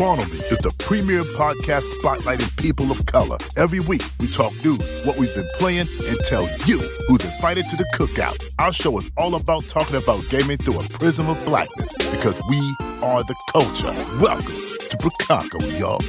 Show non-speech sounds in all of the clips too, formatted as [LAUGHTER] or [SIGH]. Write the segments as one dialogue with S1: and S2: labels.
S1: Me is the premier podcast spotlighting people of color. Every week, we talk news, what we've been playing, and tell you who's invited to the cookout. Our show is all about talking about gaming through a prism of blackness because we are the culture. Welcome to Bukako, y'all.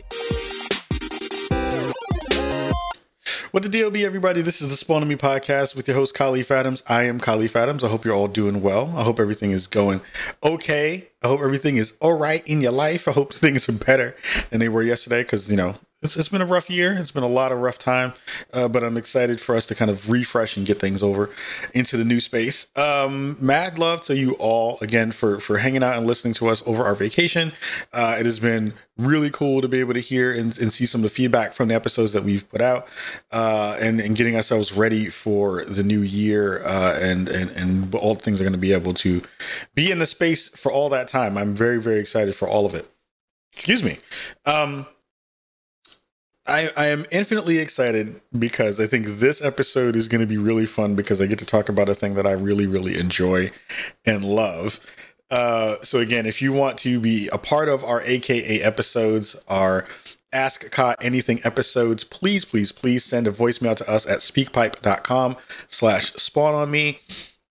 S2: What the deal be, everybody? This is the Spawn on Me podcast with your host, Kahlief Adams. I am Kahlief Adams. I hope you're all doing well. I hope everything is going okay. I hope everything is all right in your life. I hope things are better than they were yesterday because, you know, it's, it's been a rough year. It's been a lot of rough time, uh, but I'm excited for us to kind of refresh and get things over into the new space. Um, mad love to you all again for for hanging out and listening to us over our vacation. Uh, it has been really cool to be able to hear and, and, see some of the feedback from the episodes that we've put out uh, and, and getting ourselves ready for the new year uh, and, and, and all things are going to be able to be in the space for all that time. I'm very, very excited for all of it. Excuse me. Um, I, I am infinitely excited because I think this episode is going to be really fun because I get to talk about a thing that I really, really enjoy and love. Uh, so again, if you want to be a part of our AKA episodes, our Ask Ka Anything episodes, please, please, please send a voicemail to us at speakpipe.com slash spawn on me.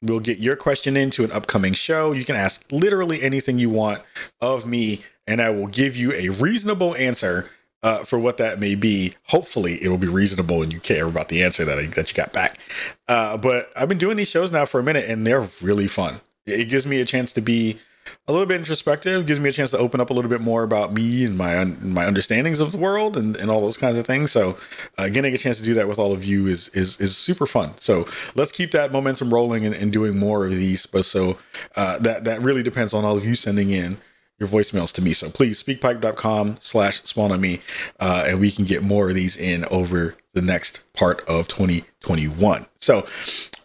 S2: We'll get your question into an upcoming show. You can ask literally anything you want of me, and I will give you a reasonable answer uh, for what that may be. Hopefully, it will be reasonable and you care about the answer that I, that you got back. Uh, but I've been doing these shows now for a minute, and they're really fun. It gives me a chance to be a little bit introspective. Gives me a chance to open up a little bit more about me and my my understandings of the world and, and all those kinds of things. So, uh, getting a chance to do that with all of you is is is super fun. So let's keep that momentum rolling and, and doing more of these. But so uh, that that really depends on all of you sending in your voicemails to me. So please speakpipe.com slash spawn on me, uh, and we can get more of these in over the next part of 2021. So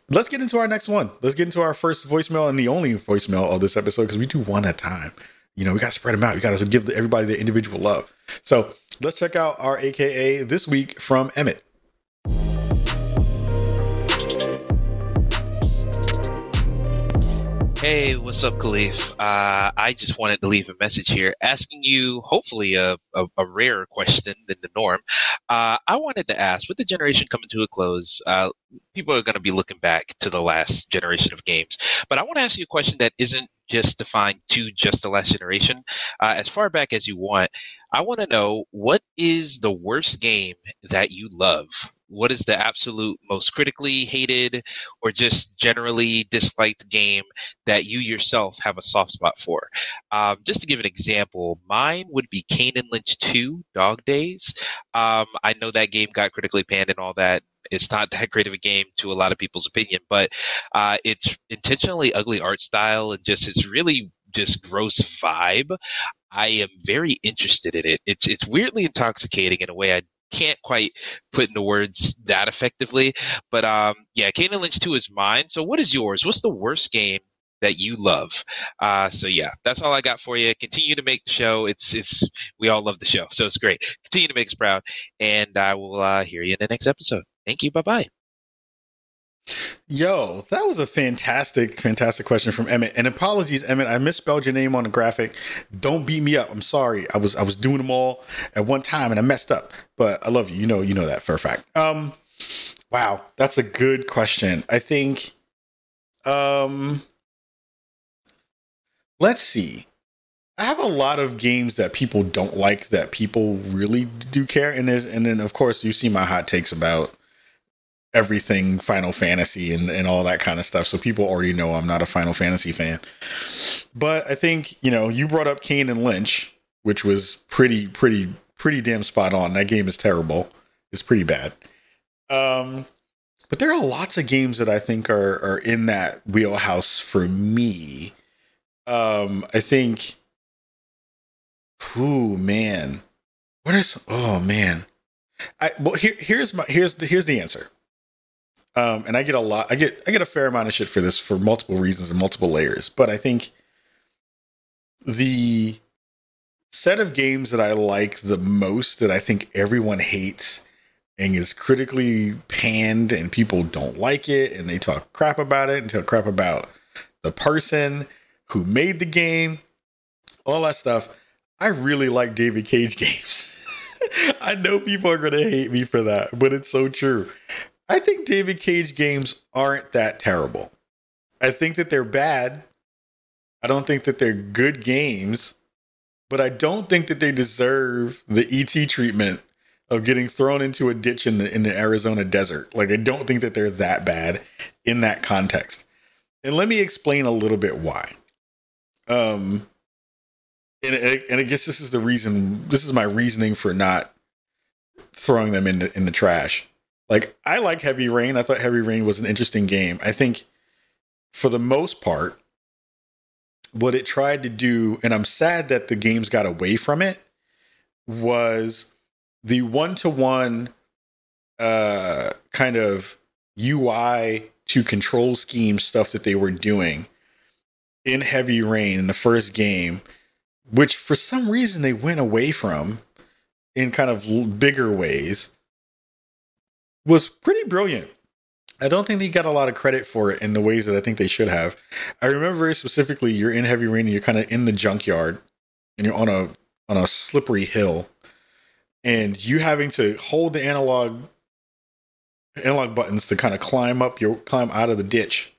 S2: let's get into our next one. Let's get into our first voicemail and the only voicemail of this episode because we do one at a time. You know, we got to spread them out. We got to give everybody the individual love. So let's check out our AKA this week from Emmett.
S3: Hey, what's up, Kahlief? Uh, I just wanted to leave a message here asking you, hopefully, a, a, a rarer question than the norm. Uh, I wanted to ask with the generation coming to a close, uh, people are going to be looking back to the last generation of games. But I want to ask you a question that isn't just defined to just the last generation. Uh, as far back as you want, I want to know what is the worst game that you love? what is the absolute most critically hated or just generally disliked game that you yourself have a soft spot for? Um, just to give an example, mine would be Kane and Lynch 2 Dog Days. Um, I know that game got critically panned and all that. It's not that great of a game to a lot of people's opinion, but uh, it's intentionally ugly art style and just it's really just gross vibe. I am very interested in it. It's it's weirdly intoxicating in a way I can't quite put into words that effectively. But um, yeah, Kane Lynch 2 is mine. So what is yours? What's the worst game that you love? Uh, so yeah, that's all I got for you. Continue to make the show. It's it's we all love the show, so it's great. Continue to make us proud, and I will uh, hear you in the next episode. Thank you. Bye bye.
S2: Yo, that was a fantastic, fantastic question from Emmett. And apologies, Emmett, I misspelled your name on the graphic. Don't beat me up. I'm sorry. I was I was doing them all at one time and I messed up. But I love you. You know, you know that for a fact. Um, wow, that's a good question. I think, um, let's see. I have a lot of games that people don't like that people really do care, and there's, and then of course you see my hot takes about everything Final Fantasy and, and all that kind of stuff. So people already know I'm not a Final Fantasy fan. But I think, you know, you brought up Kane and Lynch, which was pretty, pretty, pretty damn spot on. That game is terrible. It's pretty bad. Um, but there are lots of games that I think are are in that wheelhouse for me. Um, I think Ooh, man. What is oh man. I well here here's my here's the here's the answer. Um, and I get a lot. I get I get a fair amount of shit for this for multiple reasons and multiple layers. But I think the set of games that I like the most that I think everyone hates and is critically panned and people don't like it and they talk crap about it and talk crap about the person who made the game, all that stuff. I really like David Cage [LAUGHS] games. I know people are going to hate me for that, but it's so true. I think David Cage games aren't that terrible. I think that they're bad. I don't think that they're good games, but I don't think that they deserve the ET treatment of getting thrown into a ditch in the in the Arizona desert. Like I don't think that they're that bad in that context. And let me explain a little bit why. Um and and I guess this is the reason this is my reasoning for not throwing them in the, in the trash. Like I like Heavy Rain. I thought Heavy Rain was an interesting game. I think for the most part what it tried to do and I'm sad that the games got away from it was the one to one kind of UI to control scheme stuff that they were doing in Heavy Rain in the first game, which for some reason they went away from in kind of bigger ways, was pretty brilliant. I don't think they got a lot of credit for it in the ways that I think they should have. I remember very specifically you're in Heavy Rain and you're kind of in the junkyard and you're on a on a slippery hill and you having to hold the analog analog buttons to kind of climb up your climb out of the ditch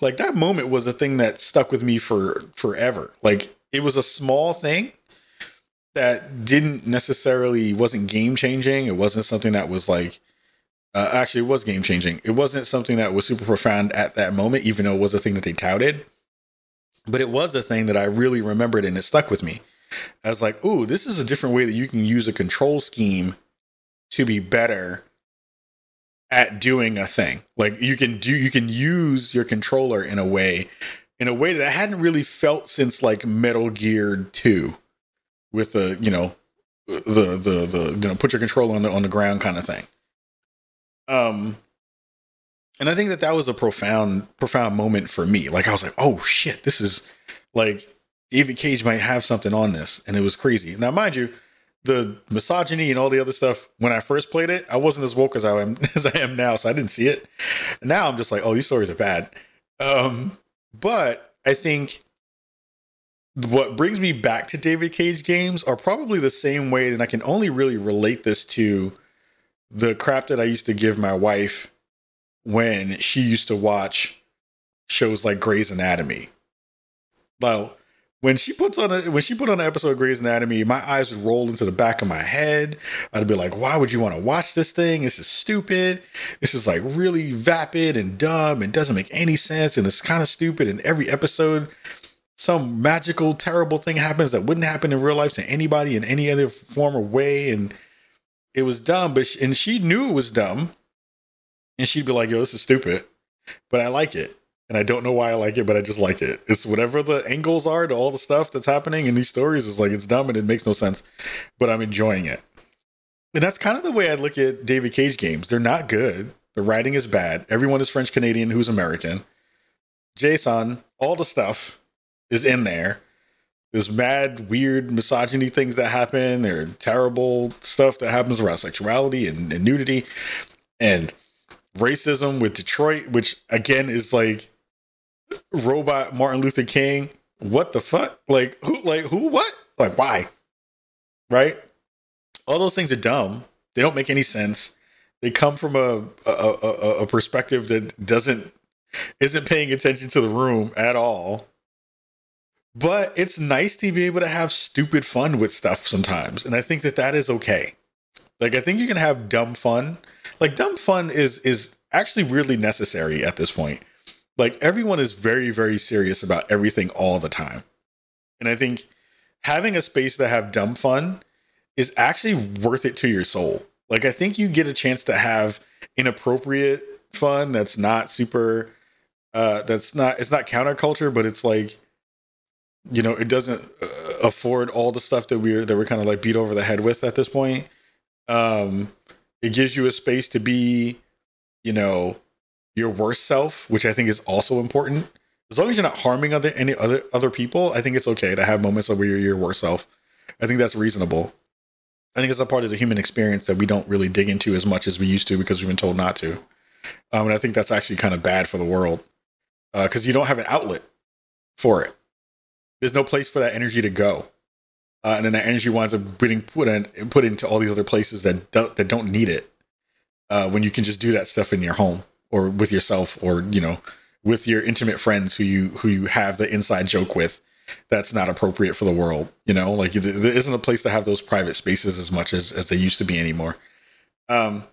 S2: like that moment was a thing that stuck with me for forever like it was a small thing that didn't necessarily wasn't game changing it wasn't something that was like uh, actually it was game changing it wasn't something that was super profound at that moment even though it was a thing that they touted. But it was a thing that i really remembered and it stuck with me. I was like, "Ooh, this is a different way that you can use a control scheme to be better at doing a thing. Like you can do you can use your controller in a way in a way that I hadn't really felt since like Metal Gear 2 with the, you know, the the the you know, put your control on the on the ground kind of thing. Um and I think that that was a profound profound moment for me. Like I was like, "Oh shit, this is like David Cage might have something on this, and it was crazy. Now, mind you, the misogyny and all the other stuff when I first played it, I wasn't as woke as I am [LAUGHS] as I am now, so I didn't see it. Now I'm just like, oh, these stories are bad. Um, but I think what brings me back to David Cage games are probably the same way, and I can only really relate this to the crap that I used to give my wife when she used to watch shows like Grey's Anatomy. Well, when she puts on a when she put on an episode of Grey's Anatomy, my eyes would roll into the back of my head. I'd be like, "Why would you want to watch this thing? This is stupid. This is like really vapid and dumb and doesn't make any sense and it's kind of stupid." And every episode, some magical, terrible thing happens that wouldn't happen in real life to anybody in any other form or way, and it was dumb. But she, and she knew it was dumb, and she'd be like, "Yo, this is stupid," but I like it and I don't know why I like it, but I just like it. It's whatever the angles are to all the stuff that's happening in these stories is like it's dumb and it makes no sense, but I'm enjoying it. And that's kind of the way I look at David Cage games. They're not good. The writing is bad. Everyone is French Canadian who's American. Jason, all the stuff is in there. There's mad, weird misogyny things that happen. There terrible stuff that happens around sexuality and, and nudity and racism with Detroit, which again is like robot Martin Luther King. What the fuck? Like who? Like who? What? Like why? Right? All those things are dumb. They don't make any sense. They come from a a, a, a perspective that doesn't isn't paying attention to the room at all. But it's nice to be able to have stupid fun with stuff sometimes, and I think that that is okay. Like I think you can have dumb fun. Like dumb fun is is actually weirdly necessary at this point like everyone is very very serious about everything all the time and i think having a space to have dumb fun is actually worth it to your soul like i think you get a chance to have inappropriate fun that's not super uh that's not it's not counterculture but it's like you know it doesn't uh, afford all the stuff that we're that we're kind of like beat over the head with at this point um it gives you a space to be you know your worst self, which I think is also important. As long as you're not harming other any other other people, I think it's okay to have moments where you're your worst self. I think that's reasonable. I think it's a part of the human experience that we don't really dig into as much as we used to because we've been told not to. Um, and I think that's actually kind of bad for the world because uh, you don't have an outlet for it. There's no place for that energy to go. uh, and then that energy winds up being put in put into all these other places that don't, that don't need it. Uh, when you can just do that stuff in your home or with yourself or you know with your intimate friends who you who you have the inside joke with that's not appropriate for the world you know like there isn't a place to have those private spaces as much as as they used to be anymore um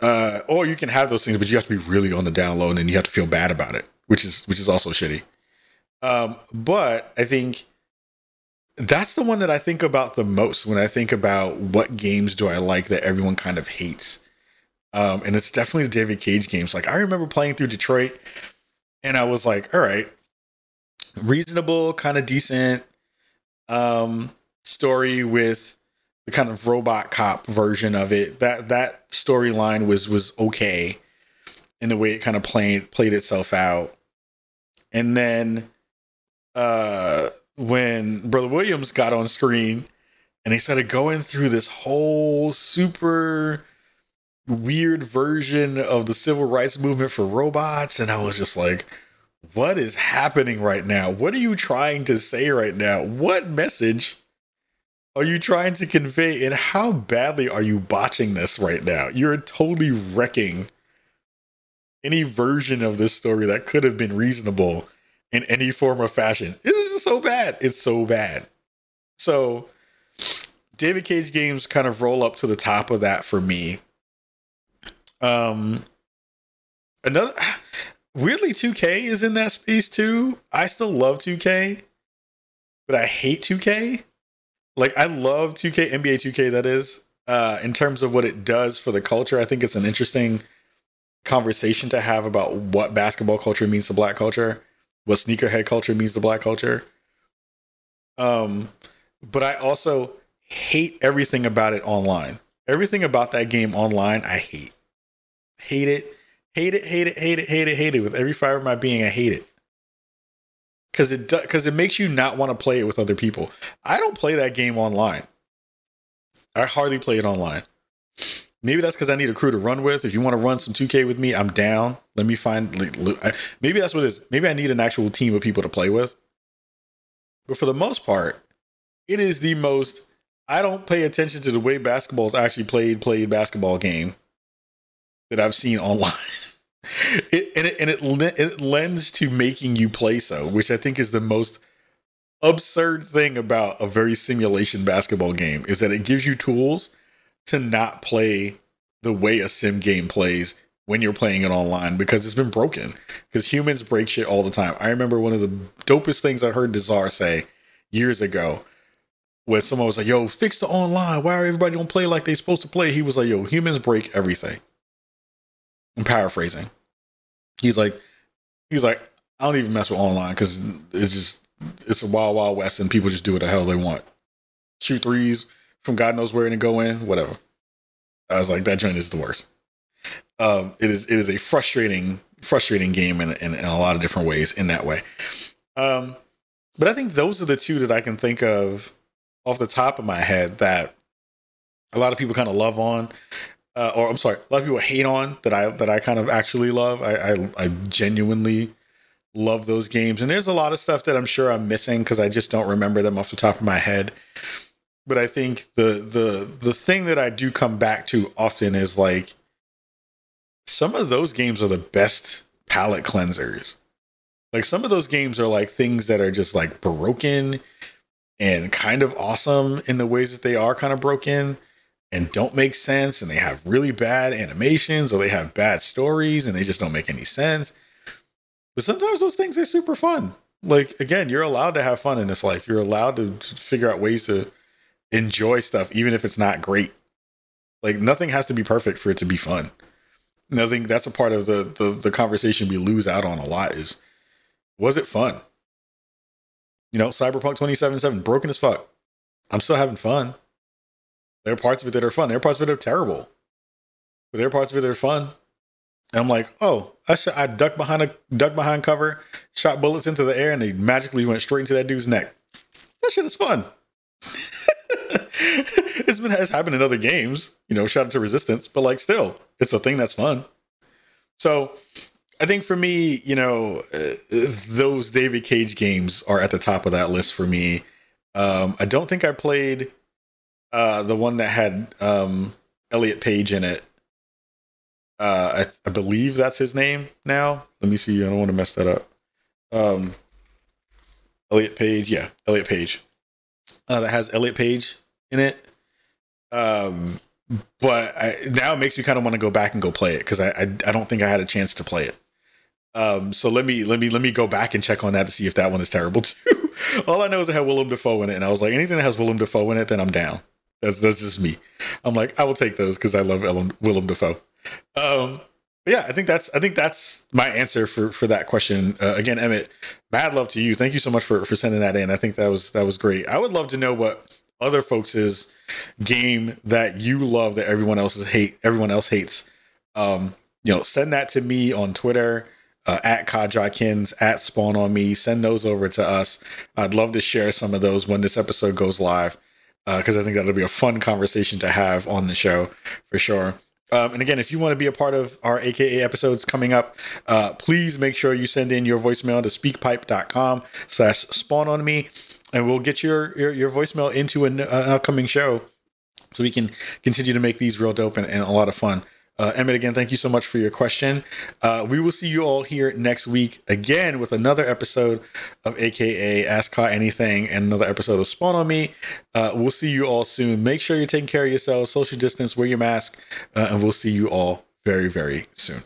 S2: uh or you can have those things but you have to be really on the down low and then you have to feel bad about it which is which is also shitty um but i think that's the one that i think about the most when i think about what games do i like that everyone kind of hates um, and it's definitely the David Cage games. Like I remember playing through Detroit, and I was like, all right, reasonable, kind of decent um, story with the kind of robot cop version of it. That that storyline was was okay in the way it kind of played played itself out. And then uh when Brother Williams got on screen and they started going through this whole super weird version of the civil rights movement for robots and I was just like what is happening right now? What are you trying to say right now? What message are you trying to convey and how badly are you botching this right now? You're totally wrecking any version of this story that could have been reasonable in any form or fashion. This is so bad. It's so bad. So David Cage games kind of roll up to the top of that for me um, another [SIGHS] weirdly, 2K is in that space too. I still love 2K, but I hate 2K. Like I love 2K, NBA 2K. That is, uh, in terms of what it does for the culture. I think it's an interesting conversation to have about what basketball culture means to black culture, what sneakerhead culture means to black culture. Um, but I also hate everything about it online. Everything about that game online, I hate. Hate it. Hate it, hate it, hate it, hate it, hate it. With every fiber of my being, I hate it. Cause it because it makes you not want to play it with other people. I don't play that game online. I hardly play it online. Maybe that's because I need a crew to run with. If you want to run some 2K with me, I'm down. Let me find. Maybe that's what it is. Maybe I need an actual team of people to play with. But for the most part, it is the most. I don't pay attention to the way basketball is actually played. Played basketball game that I've seen [LAUGHS] online. it, and it, and it, it lends to making you play so, which I think is the most absurd thing about a very simulation basketball game is that it gives you tools to not play the way a sim game plays when you're playing it online because it's been broken. Because humans break shit all the time. I remember one of the dopest things I heard Dazar say years ago when someone was like, "Yo, fix the online. Why are everybody don't play like they're supposed to play?" He was like, "Yo, humans break everything." I'm paraphrasing. He's like, he's like, I don't even mess with online because it's just it's a wild wild west and people just do what the hell they want. Shoot threes from God knows where and go in, whatever. I was like, that joint is the worst. Um, it is it is a frustrating frustrating game in, in, in a lot of different ways in that way. Um, but I think those are the two that I can think of off the top of my head that a lot of people kind of love on uh, or I'm sorry, a lot of people hate on that I that I kind of actually love. I I, I genuinely love those games, and there's a lot of stuff that I'm sure I'm missing because I just don't remember them off the top of my head. But I think the the the thing that I do come back to often is like some of those games are the best palate cleansers. Like some of those games are like things that are just like broken and kind of awesome in the ways that they are kind of broken and don't make sense and they have really bad animations or they have bad stories and they just don't make any sense. But sometimes those things are super fun. Like again, you're allowed to have fun in this life. You're allowed to figure out ways to enjoy stuff even if it's not great. Like nothing has to be perfect for it to be fun. Nothing that's a part of the the, the conversation we lose out on a lot is was it fun? You know, Cyberpunk 2077 broken as fuck. I'm still having fun there are parts of it that are fun. There are parts of it that are terrible. But there are parts of it that are fun. And I'm like, oh, I, sh- I ducked behind a ducked behind cover, shot bullets into the air, and they magically went straight into that dude's neck. That shit is fun. [LAUGHS] it's been has happened in other games, you know, shout out to Resistance, but like still, it's a thing that's fun. So I think for me, you know, uh, those David Cage games are at the top of that list for me Um, I don't think I played uh, the one that had um, Elliot Page in it. Uh, I, I believe that's his name now. Let me see. I don't want to mess that up. Um, Elliot Page, yeah, Elliot Page. Uh, that has Elliot Page in it. Um, but I, now it makes me kind of want to go back and go play it because I, I I don't think I had a chance to play it. Um, so let me let me let me go back and check on that to see if that one is terrible [LAUGHS] too. All I know is it had Willem Dafoe in it, and I was like, anything that has Willem Dafoe in it, then I'm down. That's that's just me. I'm like, I will take those because I love Willem, Willem Dafoe. Um, yeah, I think that's I think that's my answer for for that question. Uh, again, Emmett, mad love to you. Thank you so much for for sending that in. I think that was that was great. I would love to know what other folks' game that you love that everyone else hate everyone else hates. Um, you know, send that to me on Twitter uh, at Kajakins, at Spawn on Me. Send those over to us. I'd love to share some of those when this episode goes live because uh, I think that'll be a fun conversation to have on the show for sure. Um, and again, if you want to be a part of our AKA episodes coming up, uh, please make sure you send in your voicemail to speakpipe.com slash spawn on me, and we'll get your, your, your voicemail into an, uh, upcoming show so we can continue to make these real dope and, and a lot of fun. Uh, Emmett, again, thank you so much for your question. Uh, we will see you all here next week again with another episode of AKA Ask Caught Anything and another episode of Spawn on Me. Uh, we'll see you all soon. Make sure you're taking care of yourselves, social distance, wear your mask, uh, and we'll see you all very, very soon.